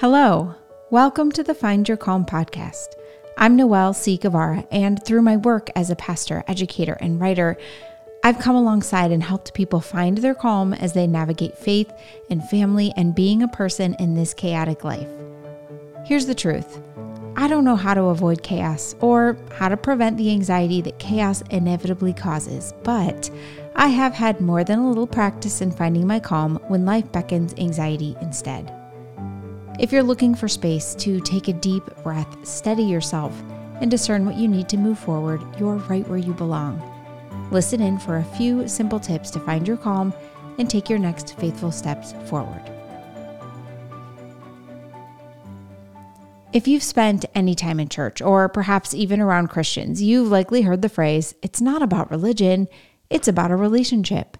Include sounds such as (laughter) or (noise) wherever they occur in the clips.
Hello, welcome to the Find Your Calm podcast. I'm Noelle C. Guevara, and through my work as a pastor, educator, and writer, I've come alongside and helped people find their calm as they navigate faith and family and being a person in this chaotic life. Here's the truth I don't know how to avoid chaos or how to prevent the anxiety that chaos inevitably causes, but I have had more than a little practice in finding my calm when life beckons anxiety instead. If you're looking for space to take a deep breath, steady yourself, and discern what you need to move forward, you're right where you belong. Listen in for a few simple tips to find your calm and take your next faithful steps forward. If you've spent any time in church, or perhaps even around Christians, you've likely heard the phrase, it's not about religion, it's about a relationship.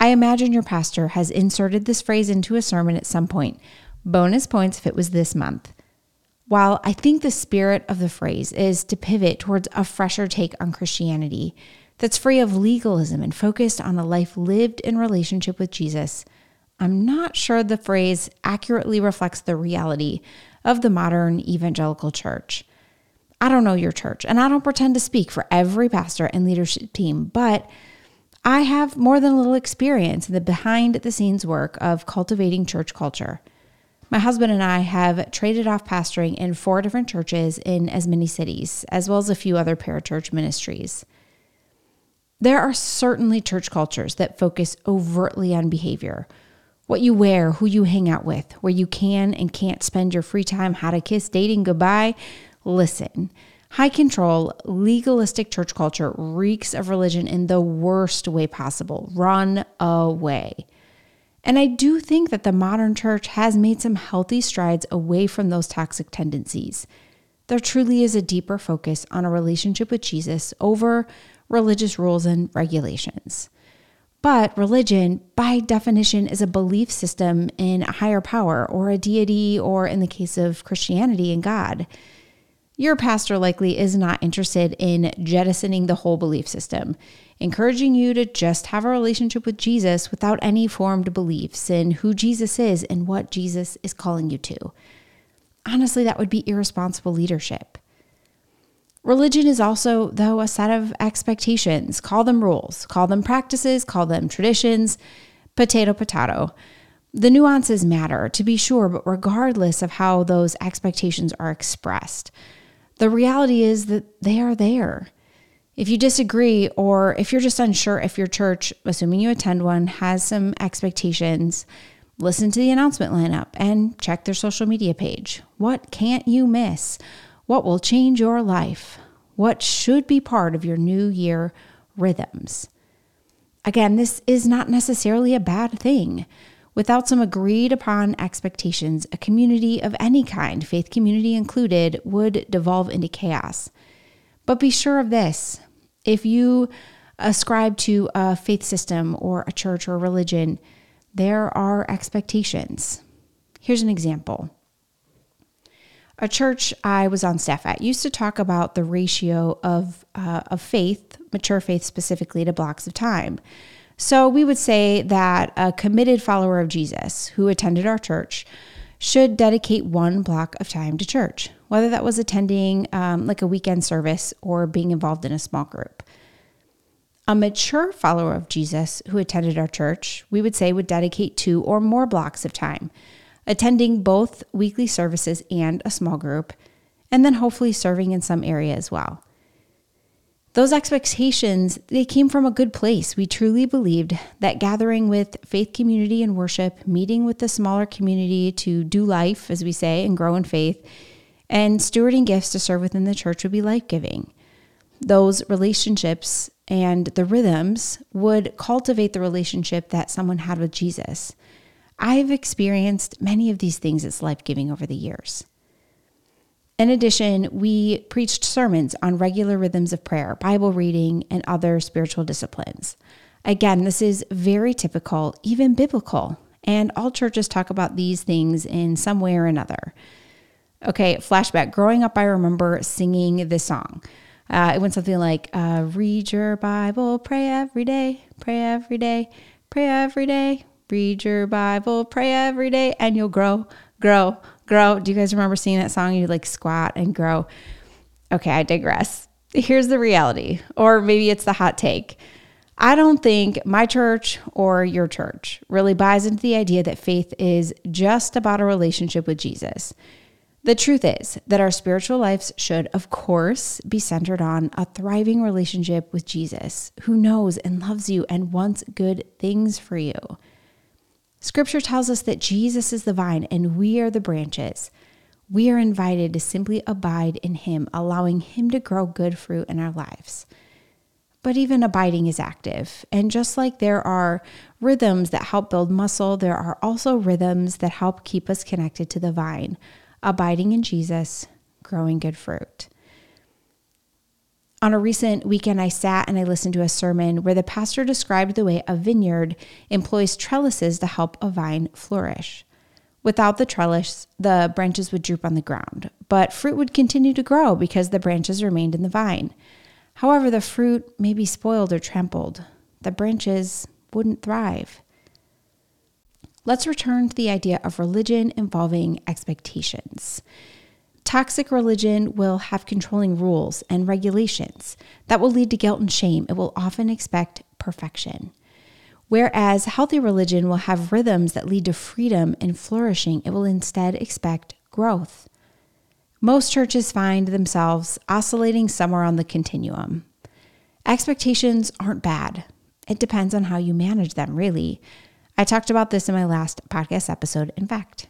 I imagine your pastor has inserted this phrase into a sermon at some point, Bonus points if it was this month. While I think the spirit of the phrase is to pivot towards a fresher take on Christianity that's free of legalism and focused on a life lived in relationship with Jesus, I'm not sure the phrase accurately reflects the reality of the modern evangelical church. I don't know your church, and I don't pretend to speak for every pastor and leadership team, but I have more than a little experience in the behind the scenes work of cultivating church culture. My husband and I have traded off pastoring in four different churches in as many cities, as well as a few other parachurch ministries. There are certainly church cultures that focus overtly on behavior what you wear, who you hang out with, where you can and can't spend your free time, how to kiss, dating goodbye. Listen, high control, legalistic church culture reeks of religion in the worst way possible. Run away. And I do think that the modern church has made some healthy strides away from those toxic tendencies. There truly is a deeper focus on a relationship with Jesus over religious rules and regulations. But religion, by definition, is a belief system in a higher power or a deity, or in the case of Christianity, in God. Your pastor likely is not interested in jettisoning the whole belief system encouraging you to just have a relationship with Jesus without any formed beliefs in who Jesus is and what Jesus is calling you to. Honestly, that would be irresponsible leadership. Religion is also, though, a set of expectations. Call them rules, call them practices, call them traditions, potato, potato. The nuances matter, to be sure, but regardless of how those expectations are expressed, the reality is that they are there. If you disagree, or if you're just unsure if your church, assuming you attend one, has some expectations, listen to the announcement lineup and check their social media page. What can't you miss? What will change your life? What should be part of your new year rhythms? Again, this is not necessarily a bad thing. Without some agreed upon expectations, a community of any kind, faith community included, would devolve into chaos. But be sure of this if you ascribe to a faith system or a church or a religion, there are expectations. Here's an example. A church I was on staff at used to talk about the ratio of, uh, of faith, mature faith specifically, to blocks of time. So we would say that a committed follower of Jesus who attended our church should dedicate one block of time to church, whether that was attending um, like a weekend service or being involved in a small group. A mature follower of Jesus who attended our church, we would say, would dedicate two or more blocks of time, attending both weekly services and a small group, and then hopefully serving in some area as well those expectations they came from a good place we truly believed that gathering with faith community and worship meeting with the smaller community to do life as we say and grow in faith and stewarding gifts to serve within the church would be life-giving those relationships and the rhythms would cultivate the relationship that someone had with jesus i've experienced many of these things as life-giving over the years in addition, we preached sermons on regular rhythms of prayer, Bible reading, and other spiritual disciplines. Again, this is very typical, even biblical, and all churches talk about these things in some way or another. Okay, flashback. Growing up, I remember singing this song. Uh, it went something like uh, Read your Bible, pray every day, pray every day, pray every day, read your Bible, pray every day, and you'll grow, grow, grow. Do you guys remember seeing that song? You like squat and grow. Okay, I digress. Here's the reality, or maybe it's the hot take. I don't think my church or your church really buys into the idea that faith is just about a relationship with Jesus. The truth is that our spiritual lives should, of course, be centered on a thriving relationship with Jesus, who knows and loves you and wants good things for you. Scripture tells us that Jesus is the vine and we are the branches. We are invited to simply abide in Him, allowing Him to grow good fruit in our lives. But even abiding is active. And just like there are rhythms that help build muscle, there are also rhythms that help keep us connected to the vine abiding in Jesus, growing good fruit. On a recent weekend, I sat and I listened to a sermon where the pastor described the way a vineyard employs trellises to help a vine flourish. Without the trellis, the branches would droop on the ground, but fruit would continue to grow because the branches remained in the vine. However, the fruit may be spoiled or trampled. The branches wouldn't thrive. Let's return to the idea of religion involving expectations. Toxic religion will have controlling rules and regulations that will lead to guilt and shame. It will often expect perfection. Whereas healthy religion will have rhythms that lead to freedom and flourishing, it will instead expect growth. Most churches find themselves oscillating somewhere on the continuum. Expectations aren't bad. It depends on how you manage them, really. I talked about this in my last podcast episode, in fact.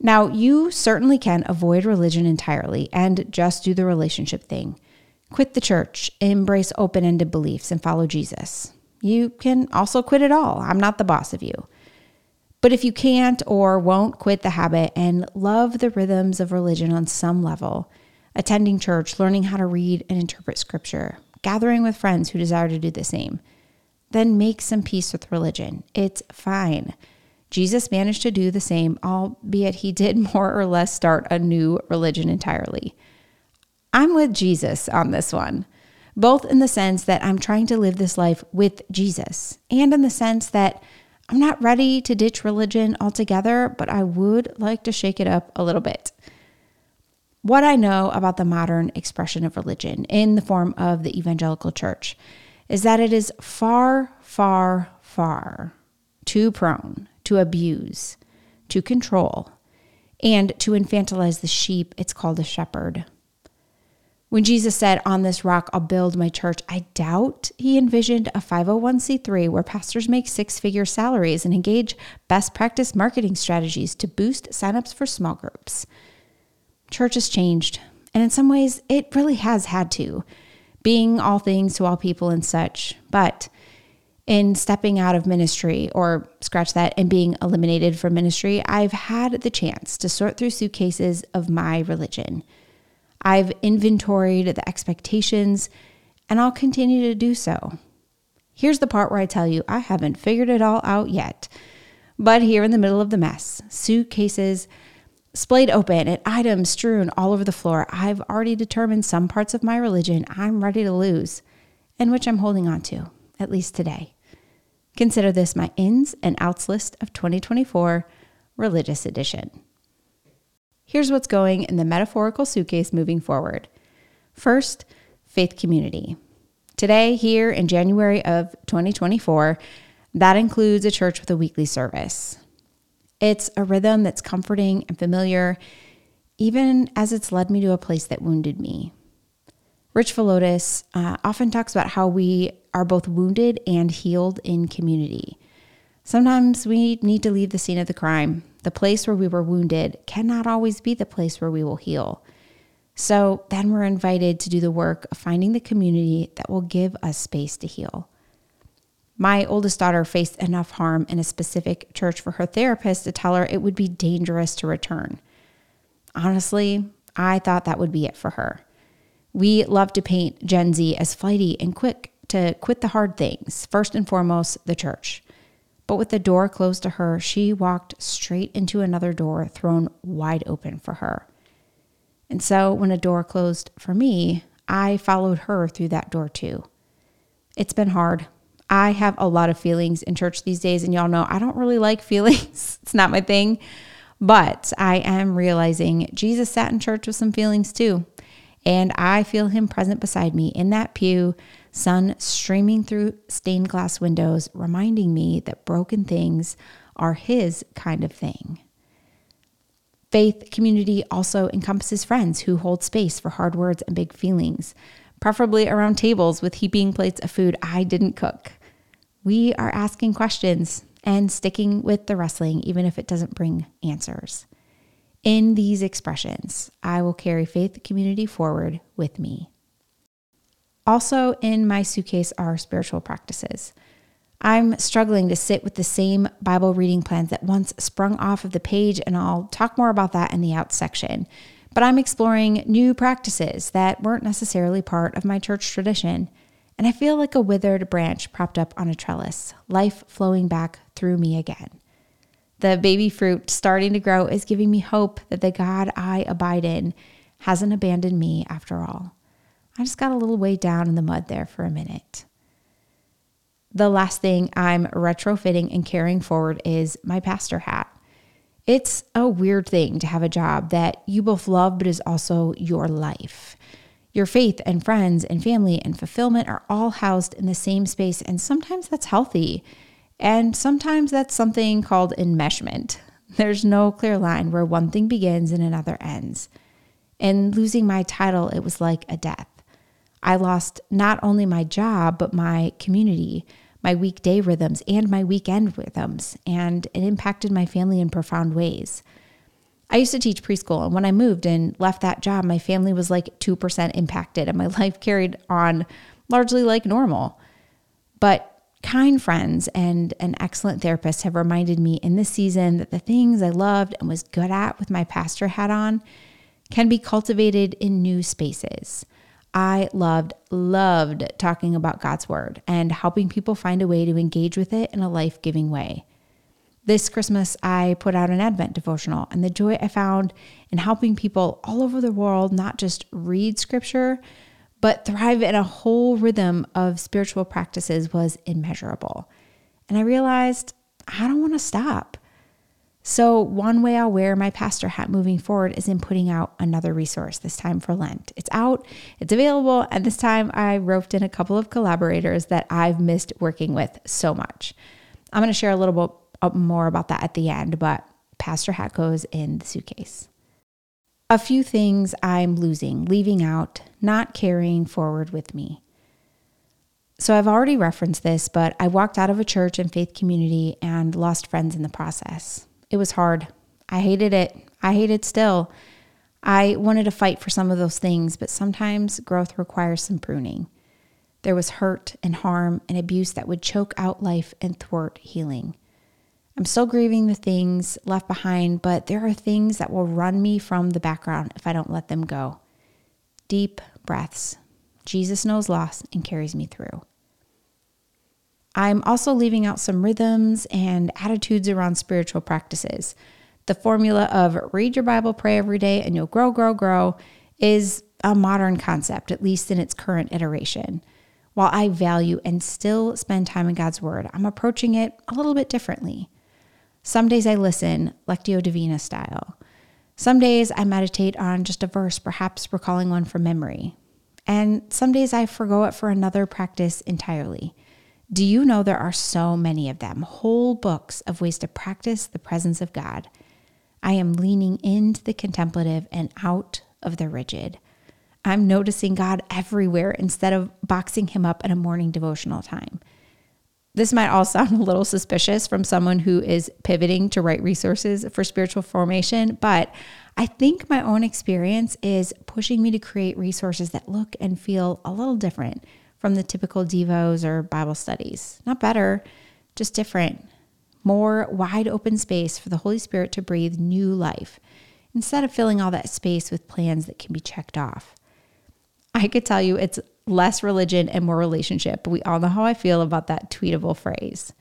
Now, you certainly can avoid religion entirely and just do the relationship thing. Quit the church, embrace open ended beliefs, and follow Jesus. You can also quit it all. I'm not the boss of you. But if you can't or won't quit the habit and love the rhythms of religion on some level, attending church, learning how to read and interpret scripture, gathering with friends who desire to do the same, then make some peace with religion. It's fine. Jesus managed to do the same, albeit he did (laughs) more or less start a new religion entirely. I'm with Jesus on this one, both in the sense that I'm trying to live this life with Jesus, and in the sense that I'm not ready to ditch religion altogether, but I would like to shake it up a little bit. What I know about the modern expression of religion in the form of the evangelical church is that it is far, far, far too prone to abuse, to control, and to infantilize the sheep it's called a shepherd. When Jesus said, On this rock I'll build my church, I doubt he envisioned a 501c3 where pastors make six figure salaries and engage best practice marketing strategies to boost signups for small groups. Church has changed, and in some ways, it really has had to being all things to all people and such. But in stepping out of ministry or scratch that and being eliminated from ministry, I've had the chance to sort through suitcases of my religion. I've inventoried the expectations and I'll continue to do so. Here's the part where I tell you I haven't figured it all out yet. But here in the middle of the mess, suitcases splayed open and items strewn all over the floor, I've already determined some parts of my religion I'm ready to lose and which I'm holding on to, at least today. Consider this my ins and outs list of 2024 Religious Edition. Here's what's going in the metaphorical suitcase moving forward. First, faith community. Today, here in January of 2024, that includes a church with a weekly service. It's a rhythm that's comforting and familiar, even as it's led me to a place that wounded me. Rich Villodas uh, often talks about how we are both wounded and healed in community. Sometimes we need to leave the scene of the crime. The place where we were wounded cannot always be the place where we will heal. So then we're invited to do the work of finding the community that will give us space to heal. My oldest daughter faced enough harm in a specific church for her therapist to tell her it would be dangerous to return. Honestly, I thought that would be it for her. We love to paint Gen Z as flighty and quick to quit the hard things, first and foremost, the church. But with the door closed to her, she walked straight into another door thrown wide open for her. And so when a door closed for me, I followed her through that door too. It's been hard. I have a lot of feelings in church these days, and y'all know I don't really like (laughs) feelings. it's not my thing. But I am realizing Jesus sat in church with some feelings too. And I feel him present beside me in that pew, sun streaming through stained glass windows, reminding me that broken things are his kind of thing. Faith community also encompasses friends who hold space for hard words and big feelings, preferably around tables with heaping plates of food I didn't cook. We are asking questions and sticking with the wrestling, even if it doesn't bring answers. In these expressions, I will carry faith community forward with me. Also, in my suitcase are spiritual practices. I'm struggling to sit with the same Bible reading plans that once sprung off of the page, and I'll talk more about that in the out section. But I'm exploring new practices that weren't necessarily part of my church tradition. And I feel like a withered branch propped up on a trellis, life flowing back through me again. The baby fruit starting to grow is giving me hope that the God I abide in hasn't abandoned me after all. I just got a little way down in the mud there for a minute. The last thing I'm retrofitting and carrying forward is my pastor hat. It's a weird thing to have a job that you both love, but is also your life. Your faith and friends and family and fulfillment are all housed in the same space, and sometimes that's healthy. And sometimes that's something called enmeshment. (laughs) There's no clear line where one thing begins and another ends. In losing my title, it was like a death. I lost not only my job, but my community, my weekday rhythms, and my weekend rhythms, and it impacted my family in profound ways. I used to teach preschool, and when I moved and left that job, my family was like 2% impacted, and my (laughs) life carried on largely like normal. But Kind friends and an excellent therapist have reminded me in this season that the things I loved and was good at with my pastor hat on can be cultivated in new spaces. I loved, loved talking about God's word and helping people find a way to engage with it in a life giving way. This Christmas, I put out an Advent devotional, and the joy I found in helping people all over the world not just read scripture, but thrive in a whole rhythm of spiritual practices was immeasurable. And I realized I don't want to stop. So, one way I'll wear my pastor hat moving forward is in putting out another resource, this time for Lent. It's out, it's available, and this time I roped in a couple of collaborators that I've missed working with so much. I'm going to share a little bit more about that at the end, but pastor hat goes in the suitcase a few things I'm losing, leaving out, not carrying forward with me. So I've already referenced this, but I walked out of a church and faith community and lost friends in the process. It was hard. I hated it. I hate it still. I wanted to fight for some of those things, but sometimes growth requires some pruning. There was hurt and harm and abuse that would choke out life and thwart healing. I'm still grieving the things left behind, but there are things that will run me from the background if I don't let them go. Deep breaths. Jesus knows loss and carries me through. I'm also leaving out some rhythms and attitudes around spiritual practices. The formula of read your Bible, pray every day, and you'll grow, grow, grow is a modern concept, at least in its current iteration. While I value and still spend time in God's Word, I'm approaching it a little bit differently. Some days I listen, Lectio Divina style. Some days I meditate on just a verse, perhaps recalling one from memory. And some days I forego it for another practice entirely. Do you know there are so many of them, whole books of ways to practice the presence of God? I am leaning into the contemplative and out of the rigid. I'm noticing God everywhere instead of boxing him up in a morning devotional time. This might all sound (laughs) a little suspicious from someone who is pivoting to write resources for spiritual formation, but I think my own experience is pushing me to create resources that look and feel a little different from the typical Devos or Bible studies. Not better, just different. More wide open space for the Holy Spirit to breathe new life instead of filling all that space with plans that can be checked off. I could tell you it's less religion and more relationship. We all know how I feel about that tweetable phrase.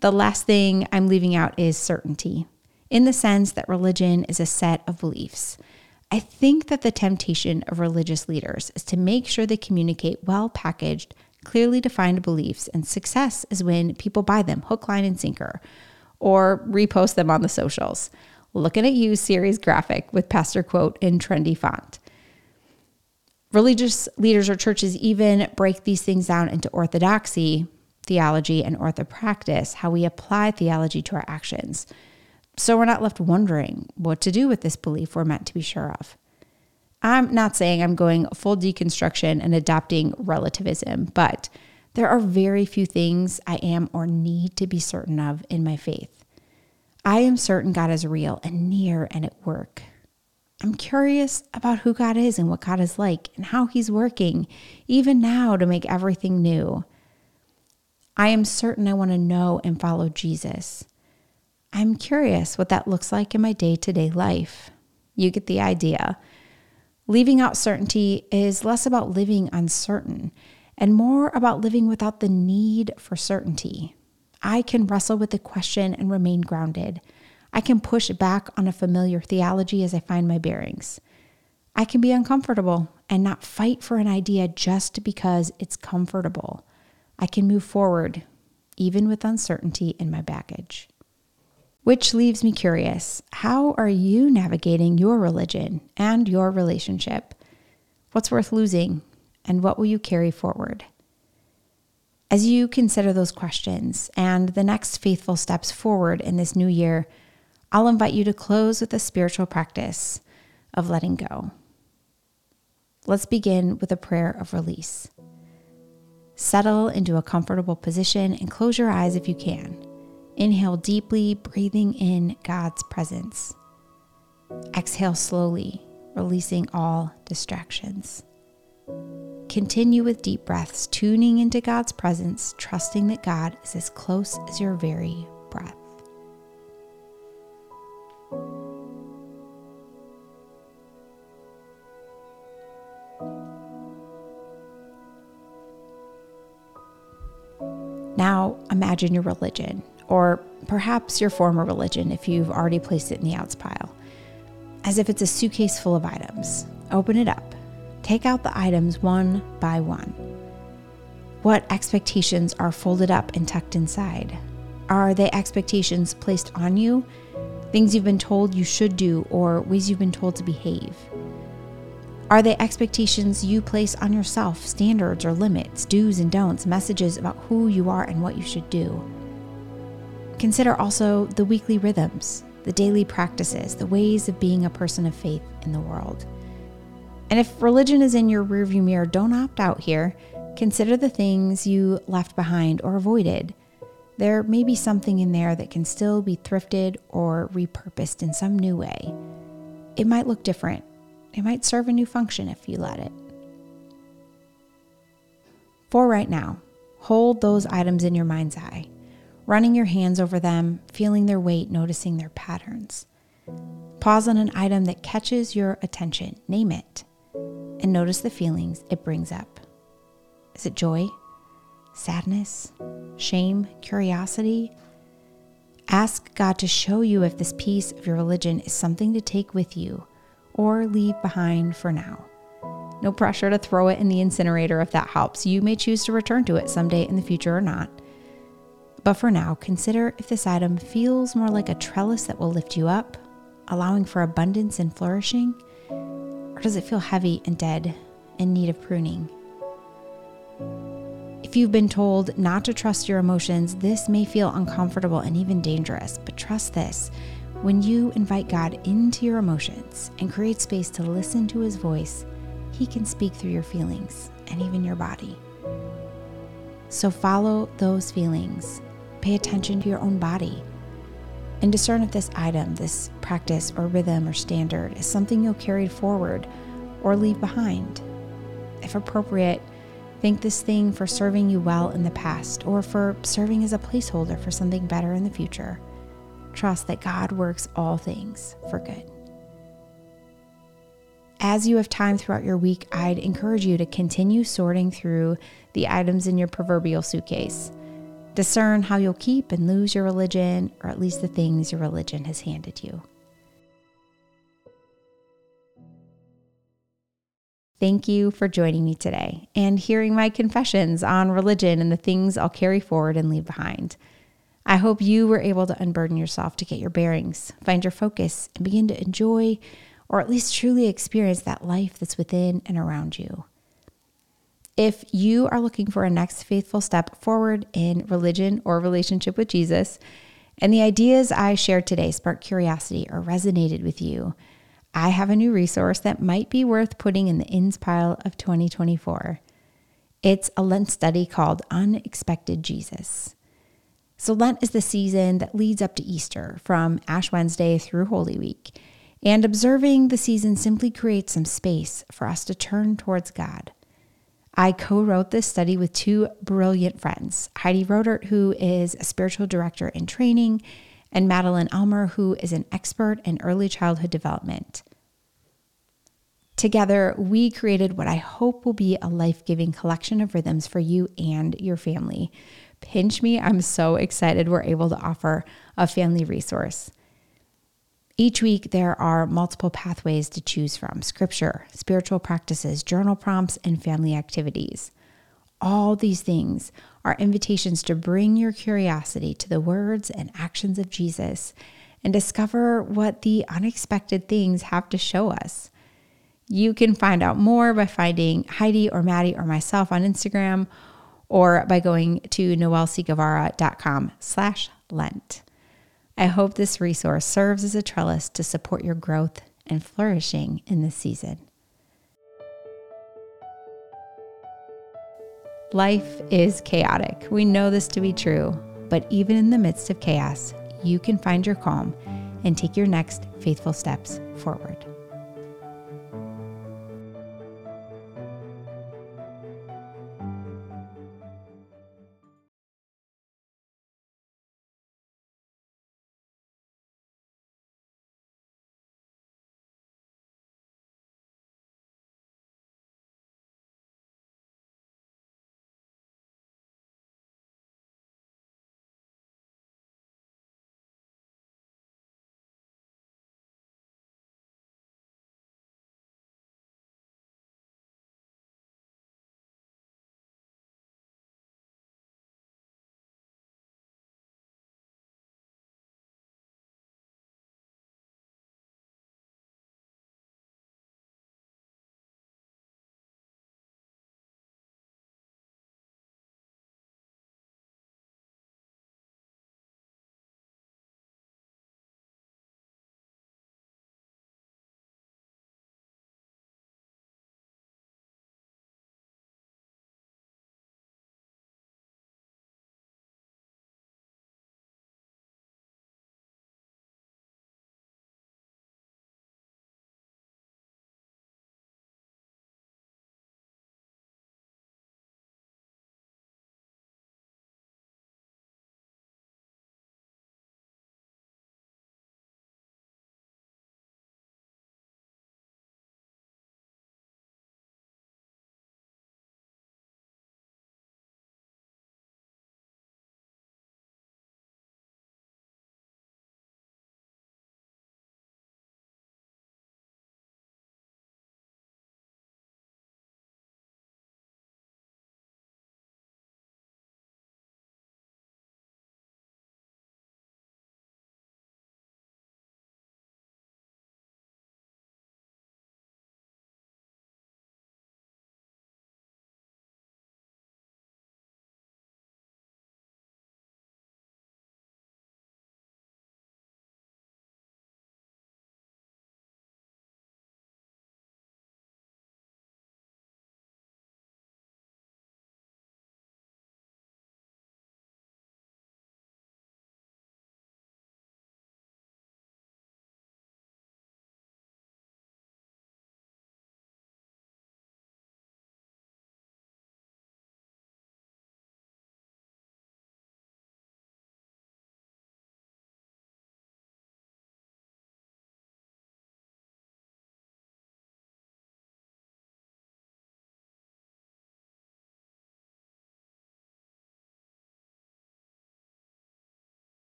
The last thing I'm leaving out is certainty, in the sense that religion is a set of beliefs. I think that the temptation of religious leaders is to make sure they communicate well packaged, clearly defined beliefs, and success is when people buy them hook, line, and sinker, or repost them on the socials. Looking at You series graphic with pastor quote in trendy font. Religious leaders or churches even break these things down into orthodoxy, theology, and orthopractice, how we apply theology to our actions. So we're not left wondering what to do with this belief we're meant to be sure of. I'm not saying I'm going full deconstruction and adopting relativism, but there are very few things I am or need to be certain of in my faith. I am certain God is real and near and at work. I'm curious about who God is and what God is like and how He's working, even now, to make everything new. I am certain I want to know and follow Jesus. I'm curious what that looks like in my day to day life. You get the idea. Leaving out certainty is less about living uncertain and more about living without the need for certainty. I can wrestle with the question and remain grounded. I can push back on a familiar theology as I find my bearings. I can be uncomfortable and not fight for an idea just because it's comfortable. I can move forward, even with uncertainty in my baggage. Which leaves me curious how are you navigating your religion and your relationship? What's worth losing, and what will you carry forward? As you consider those questions and the next faithful steps forward in this new year, I'll invite you to close with a spiritual practice of letting go. Let's begin with a prayer of release. Settle into a comfortable position and close your eyes if you can. Inhale deeply, breathing in God's presence. Exhale slowly, releasing all distractions. Continue with deep breaths, tuning into God's presence, trusting that God is as close as your very breath. Your religion, or perhaps your former religion if you've already placed it in the outs pile, as if it's a suitcase full of items. Open it up. Take out the items one by one. What expectations are folded up and tucked inside? Are they expectations placed on you? Things you've been told you should do or ways you've been told to behave? Are they expectations you place on yourself, standards or limits, do's and don'ts, messages about who you are and what you should do? Consider also the weekly rhythms, the daily practices, the ways of being a person of faith in the world. And if religion is in your rearview mirror, don't opt out here. Consider the things you left behind or avoided. There may be something in there that can still be thrifted or repurposed in some new way. It might look different, it might serve a new function if you let it. For right now, hold those items in your mind's eye, running your hands over them, feeling their weight, noticing their patterns. Pause on an item that catches your attention, name it, and notice the feelings it brings up. Is it joy, sadness, shame, curiosity? Ask God to show you if this piece of your religion is something to take with you or leave behind for now. No pressure to throw it in the incinerator if that helps. You may choose to return to it someday in the future or not. But for now, consider if this item feels more like a trellis that will lift you up, allowing for abundance and flourishing, or does it feel heavy and dead, in need of pruning? If you've been told not to trust your emotions, this may feel uncomfortable and even dangerous, but trust this when you invite God into your emotions and create space to listen to his voice, he can speak through your feelings and even your body. So follow those feelings, pay attention to your own body, and discern if this item, this practice or rhythm or standard is something you'll carry forward or leave behind. If appropriate, thank this thing for serving you well in the past or for serving as a placeholder for something better in the future trust that God works all things for good. As you have time throughout your week, I'd encourage you to continue sorting through the items in your proverbial suitcase. Discern how you'll keep and lose your religion, or at least the things your religion has handed you. Thank you for joining me today and hearing my confessions on religion and the things I'll carry forward and leave behind. I hope you were able to unburden yourself to get your bearings, find your focus, and begin to enjoy or at least truly experience that life that's within and around you. If you are looking for a next faithful step forward in religion or relationship with Jesus, and the ideas I shared today sparked curiosity or resonated with you, I have a new resource that might be worth putting in the ins pile of 2024. It's a Lent study called Unexpected Jesus. So, Lent is the season that leads up to Easter from Ash Wednesday through Holy Week. And observing the season simply creates some space for us to turn towards God. I co wrote this study with two brilliant friends Heidi Rodert, who is a spiritual director in training, and Madeline Elmer, who is an expert in early childhood development. Together, we created what I hope will be a life giving collection of rhythms for you and your family. Pinch me, I'm so excited we're able to offer a family resource. Each week, there are multiple pathways to choose from scripture, spiritual practices, journal prompts, and family activities. All these things are invitations to bring your curiosity to the words and actions of Jesus and discover what the unexpected things have to show us. You can find out more by finding Heidi or Maddie or myself on Instagram or by going to noellecguevara.com slash Lent. I hope this resource serves as a trellis to support your growth and flourishing in this season. Life is chaotic. We know this to be true, but even in the midst of chaos, you can find your calm and take your next faithful steps forward.